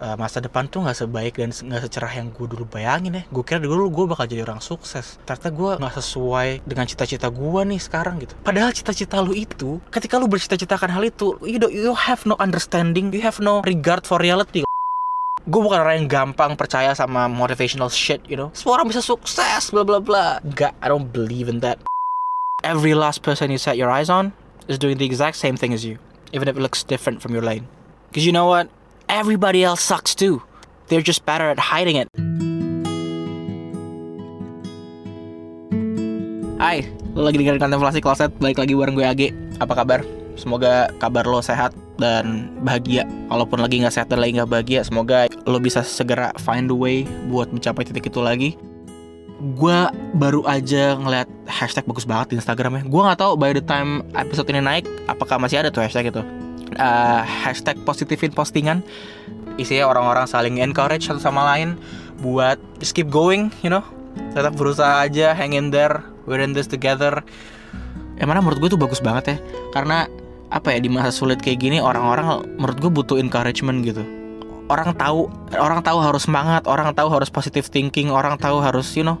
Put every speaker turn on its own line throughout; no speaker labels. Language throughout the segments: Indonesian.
uh, masa depan tuh nggak sebaik dan nggak secerah yang gue dulu bayangin ya. Gue kira dulu gue bakal jadi orang sukses. Ternyata gue nggak sesuai dengan cita-cita gue nih sekarang gitu. Padahal cita-cita lu itu ketika lu bercita-citakan hal itu you, don't, you have no understanding you have no regard for reality. Gue bukan orang yang gampang percaya sama motivational shit you know. Semua orang bisa sukses bla bla bla. Gak I don't believe in that. Every last person you set your eyes on is doing the exact same thing as you even if it looks different from your lane. Because you know what everybody else sucks too they're just better at hiding it Hai, lo lagi dengerin kontemplasi kloset, balik lagi bareng gue Age. Apa kabar? Semoga kabar lo sehat dan bahagia. Walaupun lagi nggak sehat dan lagi nggak bahagia, semoga lo bisa segera find the way buat mencapai titik itu lagi. Gue baru aja ngeliat hashtag bagus banget di Instagram ya. Gue nggak tahu by the time episode ini naik, apakah masih ada tuh hashtag itu. Uh, hashtag positifin postingan isinya orang-orang saling encourage satu sama lain buat just keep going, you know, tetap berusaha aja, hang in there, we're in this together. Yang mana menurut gue tuh bagus banget ya, karena apa ya di masa sulit kayak gini orang-orang menurut gue butuh encouragement gitu. Orang tahu, orang tahu harus semangat, orang tahu harus positive thinking, orang tahu harus you know.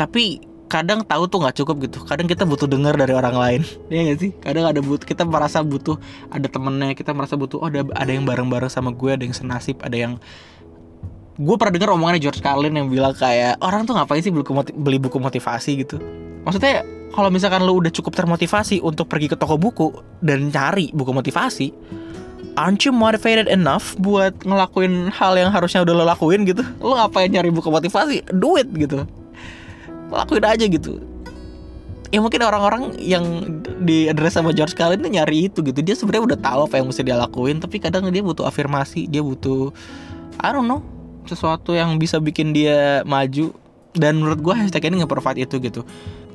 Tapi kadang tahu tuh nggak cukup gitu. Kadang kita butuh dengar dari orang lain. Iya gak sih? Kadang ada butuh kita merasa butuh ada temennya, kita merasa butuh oh ada ada yang bareng-bareng sama gue, ada yang senasib, ada yang gue pernah dengar omongannya George Carlin yang bilang kayak orang tuh ngapain sih beli, beli buku motivasi gitu maksudnya kalau misalkan lo udah cukup termotivasi untuk pergi ke toko buku dan cari buku motivasi aren't you motivated enough buat ngelakuin hal yang harusnya udah lo lakuin gitu lo ngapain nyari buku motivasi do it gitu lakuin aja gitu. Ya mungkin orang-orang yang di address sama George Carlin itu nyari itu gitu. Dia sebenarnya udah tahu apa yang mesti dia lakuin tapi kadang dia butuh afirmasi dia butuh I don't know sesuatu yang bisa bikin dia maju. Dan menurut gue hashtag ini nge-provide itu gitu.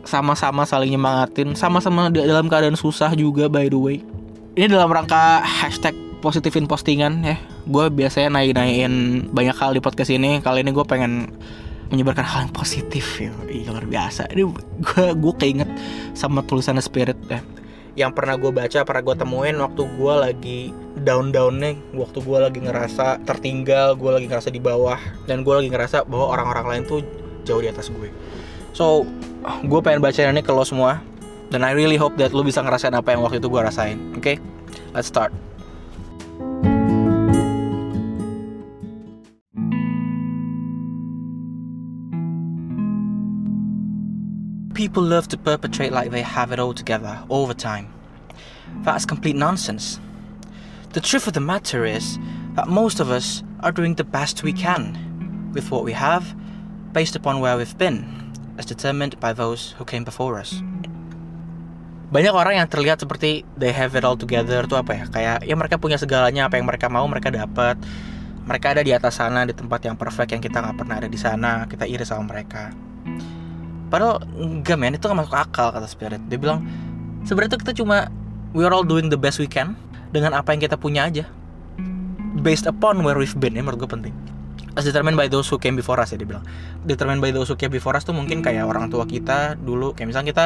Sama-sama saling nyemangatin sama-sama dalam keadaan susah juga by the way. Ini dalam rangka hashtag positifin postingan ya. Gue biasanya naik-naikin banyak hal di podcast ini. Kali ini gue pengen menyebarkan hal yang positif ya luar biasa. Ini gue gue keinget sama tulisan spirit ya yang pernah gue baca pernah gue temuin waktu gue lagi down downnya waktu gue lagi ngerasa tertinggal gue lagi ngerasa di bawah dan gue lagi ngerasa bahwa orang-orang lain tuh jauh di atas gue. So gue pengen baca ini ke lo semua dan I really hope that lo bisa ngerasain apa yang waktu itu gue rasain oke okay? let's start People love to perpetrate like they have it all together all the time. That's complete nonsense. The truth of the matter is that most of us are doing the best we can with what we have, based upon where we've been, as determined by those who came before us. Banyak orang yang terlihat seperti they have it all together tuh apa ya? Kayak ya mereka punya segalanya, apa yang mereka mau mereka dapat. Mereka ada di atas sana di tempat yang perfect yang kita nggak pernah ada di sana. Kita iri sama mereka. Padahal enggak men itu gak masuk akal kata Spirit. Dia bilang sebenarnya kita cuma we are all doing the best we can dengan apa yang kita punya aja. Based upon where we've been ya menurut gue penting. As determined by those who came before us ya dia bilang. Determined by those who came before us tuh mungkin kayak orang tua kita dulu kayak misalnya kita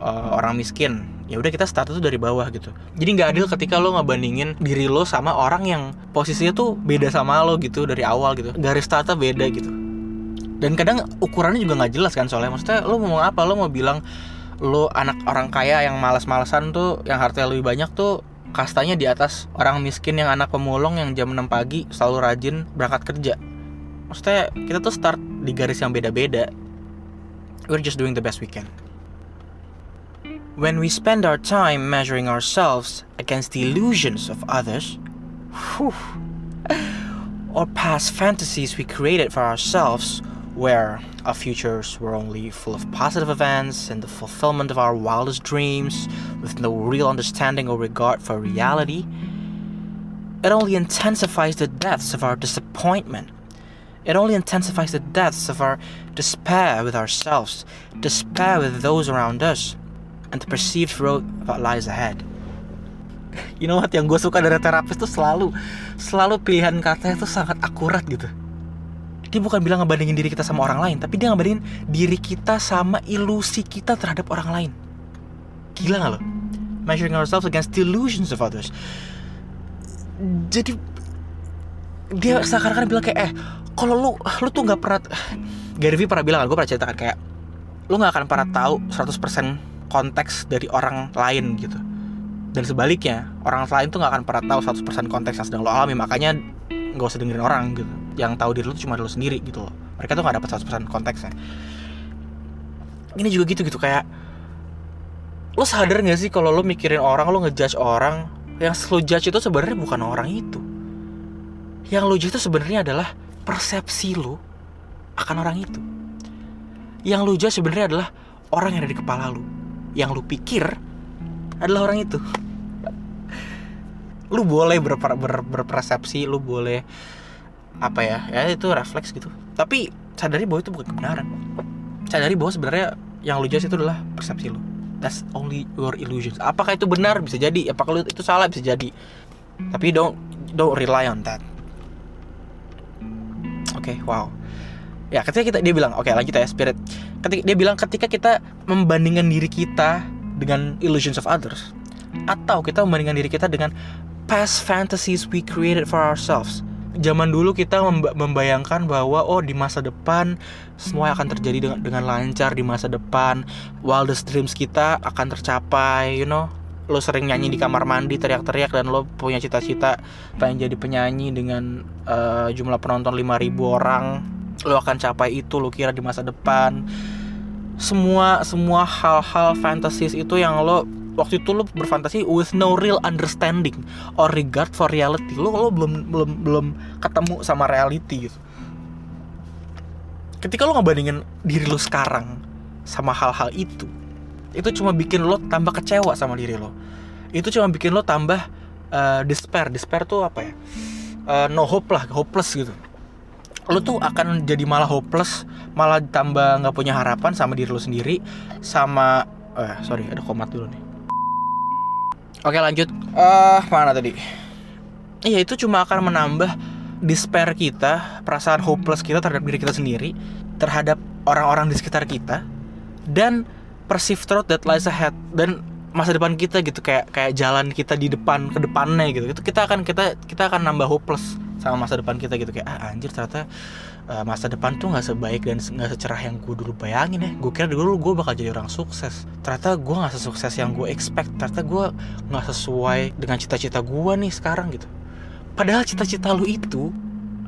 uh, orang miskin ya udah kita start tuh dari bawah gitu jadi nggak adil ketika lo ngebandingin diri lo sama orang yang posisinya tuh beda sama lo gitu dari awal gitu garis startnya beda gitu dan kadang ukurannya juga nggak jelas kan soalnya. Maksudnya lo mau apa? Lo mau bilang lo anak orang kaya yang malas-malasan tuh yang hartanya lebih banyak tuh kastanya di atas orang miskin yang anak pemulung yang jam 6 pagi selalu rajin berangkat kerja. Maksudnya kita tuh start di garis yang beda-beda. We're just doing the best we can. When we spend our time measuring ourselves against the illusions of others whew, or past fantasies we created for ourselves where our futures were only full of positive events and the fulfillment of our wildest dreams with no real understanding or regard for reality, it only intensifies the depths of our disappointment. It only intensifies the depths of our despair with ourselves, despair with those around us, and the perceived road that lies ahead. You know what yang gue suka dari terapis tuh selalu selalu pilihan katanya tuh sangat akurat gitu. Dia bukan bilang ngebandingin diri kita sama orang lain tapi dia ngebandingin diri kita sama ilusi kita terhadap orang lain. Gila gak lo? Measuring ourselves against the illusions of others. Jadi dia seakan-akan bilang kayak eh kalau lu lu tuh nggak pernah Gary Vee pernah bilang gue pernah ceritakan kayak lu nggak akan pernah tahu 100% konteks dari orang lain gitu. Dan sebaliknya orang lain tuh nggak akan pernah tahu 100% konteks yang sedang lo alami makanya nggak usah dengerin orang gitu yang tahu diri lu cuma lu sendiri gitu loh. Mereka tuh nggak dapat 100% konteksnya ini juga gitu gitu kayak lo sadar gak sih kalau lo mikirin orang lo ngejudge orang yang lo judge itu sebenarnya bukan orang itu. Yang lo judge itu sebenarnya adalah persepsi lo akan orang itu. Yang lo judge sebenarnya adalah orang yang ada di kepala lo yang lo pikir adalah orang itu. Lu boleh ber, ber, berpersepsi lu boleh apa ya ya itu refleks gitu. Tapi sadari bahwa itu bukan kebenaran. Sadari bahwa sebenarnya yang lu judge itu adalah persepsi lu. That's only your illusions. Apakah itu benar? Bisa jadi. Apakah itu salah? Bisa jadi. Tapi don't don't rely on that. Oke okay, wow. Ya ketika kita dia bilang oke okay, lanjut ya spirit. Ketika dia bilang ketika kita membandingkan diri kita dengan illusions of others atau kita membandingkan diri kita dengan past fantasies we created for ourselves zaman dulu kita membayangkan bahwa oh di masa depan semua akan terjadi dengan dengan lancar di masa depan. Wildest dreams kita akan tercapai you know. Lo sering nyanyi di kamar mandi teriak-teriak dan lo punya cita-cita pengen jadi penyanyi dengan uh, jumlah penonton 5000 orang. Lo akan capai itu lo kira di masa depan. Semua semua hal-hal fantasies itu yang lo waktu itu lo berfantasi with no real understanding or regard for reality. Lo lo belum belum belum ketemu sama reality gitu. Ketika lo ngebandingin diri lo sekarang sama hal-hal itu itu cuma bikin lo tambah kecewa sama diri lo itu cuma bikin lo tambah uh, despair. Despair tuh apa ya? Uh, no hope lah hopeless gitu. Lo tuh akan jadi malah hopeless malah tambah nggak punya harapan sama diri lo sendiri sama eh sorry ada komat dulu nih Oke lanjut. Uh, Mana tadi? Iya itu cuma akan menambah Despair kita Perasaan hopeless kita terhadap diri kita sendiri Terhadap orang-orang di sekitar kita Dan perceived threat that lies ahead Dan masa depan kita gitu kayak kayak jalan kita di depan ke depannya gitu. Itu kita akan kita kita akan nambah hopeless sama masa depan kita gitu. Kayak ah anjir ternyata uh, masa depan tuh nggak sebaik dan nggak secerah yang gue dulu bayangin ya. Gue kira dulu gue bakal jadi orang sukses. Ternyata gue nggak sesukses yang gue expect. Ternyata gue nggak sesuai dengan cita-cita gue nih sekarang gitu. Padahal cita-cita lu itu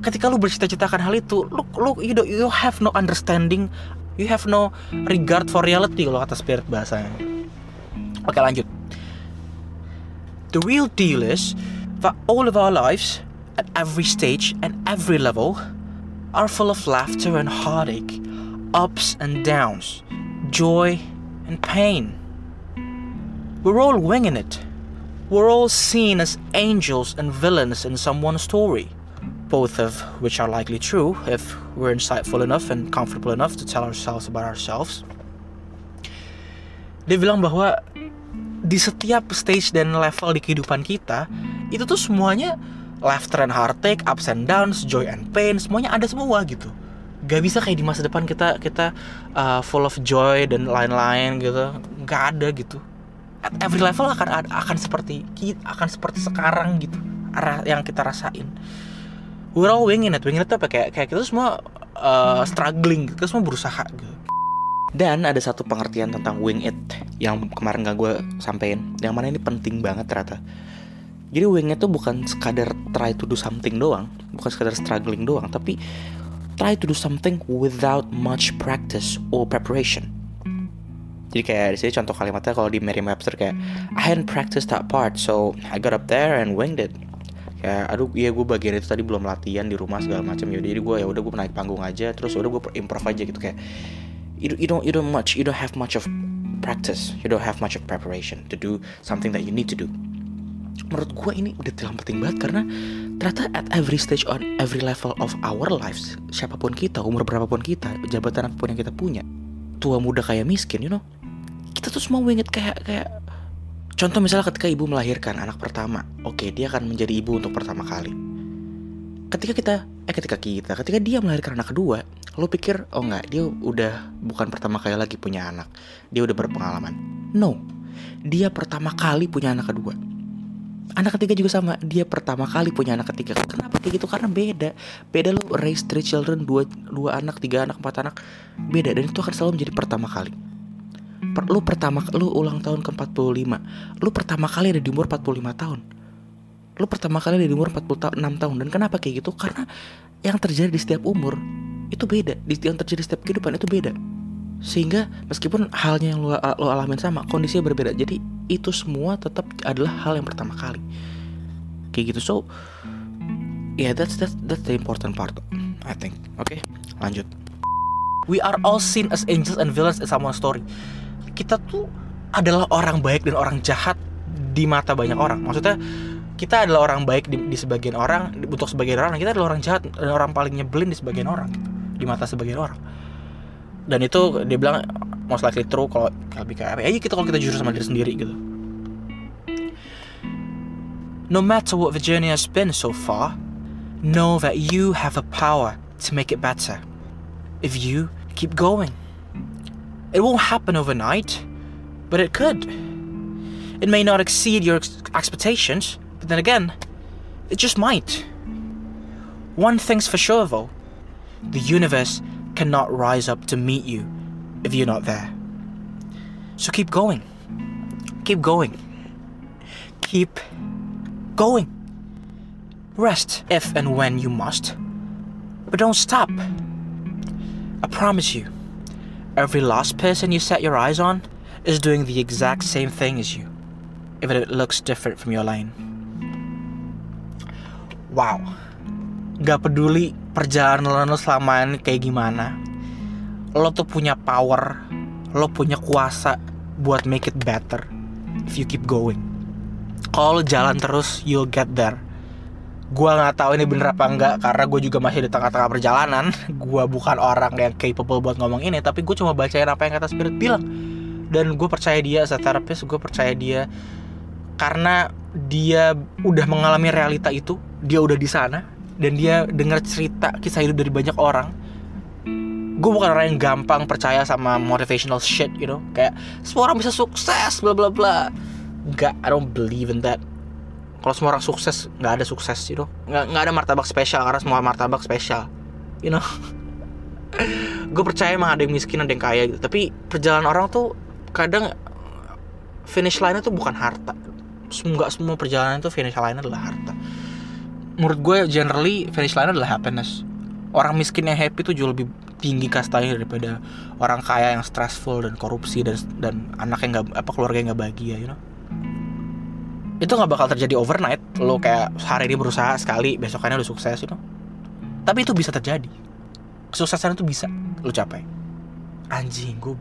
ketika lu bercita-citakan hal itu lu lu you, do, you have no understanding. You have no regard for reality kalau kata spirit bahasanya. Oke lanjut. The real deal is that all of our lives at every stage and every level are full of laughter and heartache, ups and downs, joy and pain. We're all winging it. We're all seen as angels and villains in someone's story, both of which are likely true if we're insightful enough and comfortable enough to tell ourselves about ourselves. Dia bilang bahwa di setiap stage dan level di kehidupan kita, itu tuh semuanya laughter and heartache, ups and downs, joy and pain, semuanya ada semua gitu. Gak bisa kayak di masa depan kita kita uh, full of joy dan lain-lain gitu. Gak ada gitu. At every level akan akan seperti akan seperti sekarang gitu. Arah yang kita rasain. We're all winging it. Winging it apa kayak kayak kita semua uh, struggling, kita semua berusaha gitu. Dan ada satu pengertian tentang wing it yang kemarin gak gue sampein, yang mana ini penting banget ternyata jadi wingnya tuh bukan sekadar try to do something doang, bukan sekadar struggling doang, tapi try to do something without much practice or preparation. Jadi kayak di sini contoh kalimatnya kalau di Merriam-Webster kayak I hadn't practiced that part, so I got up there and winged it. Kayak aduh iya gue bagian itu tadi belum latihan di rumah segala macam ya jadi gue ya udah gue naik panggung aja terus udah gue improv aja gitu kayak you, you don't you don't much you don't have much of practice you don't have much of preparation to do something that you need to do menurut gue ini udah terlalu penting banget karena ternyata at every stage on every level of our lives siapa pun kita umur berapapun kita jabatan apa pun yang kita punya tua muda kayak miskin you know kita tuh semua inget kayak kayak contoh misalnya ketika ibu melahirkan anak pertama oke okay, dia akan menjadi ibu untuk pertama kali. Ketika kita eh ketika kita ketika dia melahirkan anak kedua lo pikir oh nggak dia udah bukan pertama kali lagi punya anak dia udah berpengalaman. No dia pertama kali punya anak kedua anak ketiga juga sama. Dia pertama kali punya anak ketiga. Kenapa kayak gitu? Karena beda. Beda lu raise three children dua dua anak tiga anak empat anak. Beda. Dan itu akan selalu menjadi pertama kali. Per, lu pertama lu ulang tahun ke 45 lu pertama kali ada di umur 45 tahun. Lu pertama kali ada di umur 46 tahun. Dan kenapa kayak gitu? Karena yang terjadi di setiap umur itu beda. Di yang terjadi di setiap kehidupan itu beda sehingga meskipun halnya yang lo, lo alamin sama kondisinya berbeda. Jadi itu semua tetap adalah hal yang pertama kali. Kayak gitu. So yeah that's that's that's the important part I think. Oke okay, lanjut. We are all seen as angels and villains in someone's story. Kita tuh adalah orang baik dan orang jahat di mata banyak orang. Maksudnya kita adalah orang baik di, di sebagian orang untuk sebagian orang. Kita adalah orang jahat dan orang paling nyebelin di sebagian orang di mata sebagian orang dan itu dia bilang most likely true kalau ya kita kalau kita jujur sama diri sendiri gitu No matter what the journey has been so far, know that you have the power to make it better. If you keep going. It won't happen overnight, but it could. It may not exceed your ex- expectations, but then again, it just might. One thing's for sure though the universe cannot rise up to meet you if you're not there. So keep going. Keep going. Keep going. Rest if and when you must. But don't stop. I promise you, every last person you set your eyes on is doing the exact same thing as you, even if it looks different from your lane. Wow. Gak peduli perjalanan lo selama ini kayak gimana? Lo tuh punya power lo punya kuasa buat make it better if you keep going. Kalau lo jalan terus you'll get there. Gue nggak tahu ini bener apa enggak karena gue juga masih di tengah-tengah perjalanan. Gue bukan orang yang capable buat ngomong ini tapi gue cuma bacain apa yang kata spirit bilang. Dan gue percaya dia as terapis gue percaya dia. Karena dia udah mengalami realita itu dia udah di sana dan dia dengar cerita kisah hidup dari banyak orang gue bukan orang yang gampang percaya sama motivational shit you know? Kayak semua orang bisa sukses bla bla bla. Nggak I don't believe in that. Kalau semua orang sukses nggak ada sukses you know? Nggak nggak ada martabak spesial karena semua martabak spesial you know? Gue percaya emang ada yang miskin ada yang kaya gitu. Tapi perjalanan orang tuh kadang finish line itu bukan harta. Nggak semua perjalanan itu finish line adalah harta menurut gue generally finish line adalah happiness. Orang miskin yang happy tuh jauh lebih tinggi kastanya daripada orang kaya yang stressful dan korupsi dan dan anak yang nggak apa keluarga yang nggak bahagia you know? Itu nggak bakal terjadi overnight. Lo kayak hari ini berusaha sekali besokannya udah sukses you know? Tapi itu bisa terjadi. Kesuksesan itu bisa lo capai. Anjing gue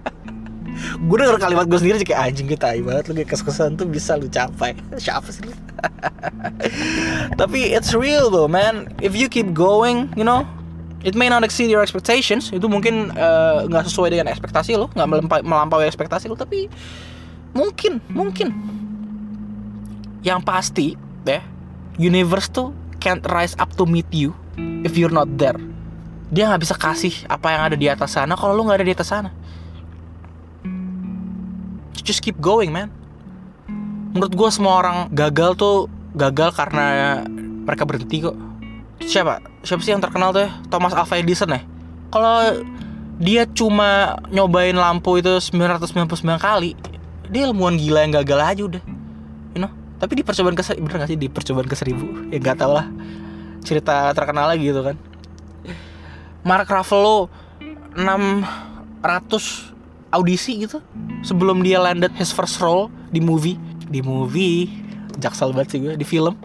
gue denger kalimat gue sendiri kayak anjing tai banget lu kayak kesuksesan tuh bisa lu capai. Siapa sih lu tapi it's real though man. If you keep going you know it may not exceed your expectations. Itu mungkin nggak uh, sesuai dengan ekspektasi lo nggak melampaui, melampaui ekspektasi lo tapi mungkin mungkin. Yang pasti deh universe tuh can't rise up to meet you if you're not there. Dia nggak bisa kasih apa yang ada di atas sana kalau lo nggak ada di atas sana. Just keep going man menurut gue semua orang gagal tuh gagal karena mereka berhenti kok. Siapa? Siapa sih yang terkenal tuh ya? Thomas Alva Edison ya? Kalau dia cuma nyobain lampu itu 999 kali dia ilmuwan gila yang gagal aja udah. You know? Tapi di percobaan ke bener gak sih? Di percobaan ke seribu? Ya nggak tau lah. Cerita terkenal lagi gitu kan. Mark Ruffalo 600 audisi gitu sebelum dia landed his first role di movie di movie. Jaksel banget sih gue di film.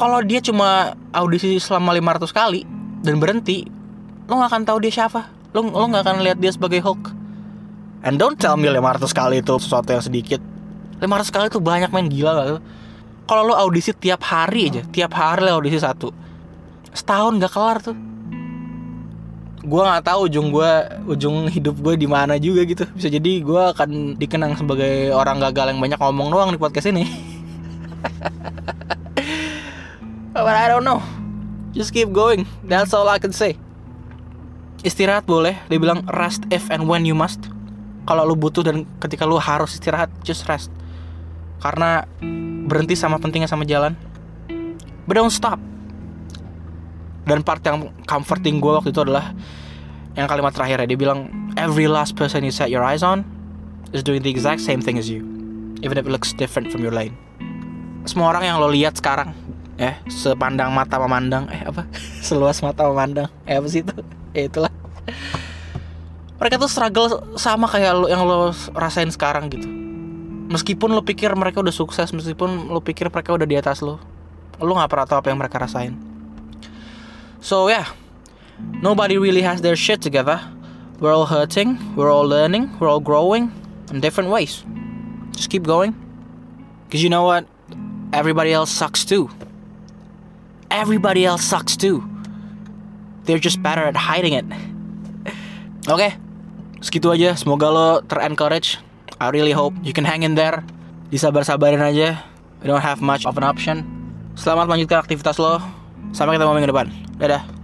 Kalau dia cuma audisi selama 500 kali dan berhenti lo gak akan tahu dia siapa. Lo lo gak akan lihat dia sebagai Hulk. And don't tell me 500 kali itu sesuatu yang sedikit. 500 kali itu banyak main gila gak kalau lo audisi tiap hari aja tiap hari lo audisi satu setahun gak kelar tuh gue nggak tahu ujung gue ujung hidup gue di mana juga gitu. Bisa jadi gue akan dikenang sebagai orang gagal yang banyak ngomong doang di podcast ini. But I don't know. Just keep going. That's all I can say. Istirahat boleh dia bilang rest if and when you must. Kalau lu butuh dan ketika lu harus istirahat just rest. Karena berhenti sama pentingnya sama jalan. But don't stop dan part yang comforting gue waktu itu adalah yang kalimat terakhir dia bilang every last person you set your eyes on is doing the exact same thing as you even if it looks different from your lane semua orang yang lo lihat sekarang eh sepandang mata memandang eh apa? Seluas mata memandang eh apa sih itu? Eh itulah. Mereka tuh struggle sama kayak lo yang lo rasain sekarang gitu. Meskipun lo pikir mereka udah sukses meskipun lo pikir mereka udah di atas lo lo nggak pernah tahu apa yang mereka rasain so yeah nobody really has their shit together we're all hurting we're all learning we're all growing in different ways just keep going because you know what everybody else sucks too. Everybody else sucks too. They're just better at hiding it. Oke, okay, segitu aja. Semoga lo ter-encourage. I really hope you can hang in there. Disabar-sabarin aja. We don't have much of an option. Selamat melanjutkan aktivitas lo. Sampai ketemu minggu depan. Dadah.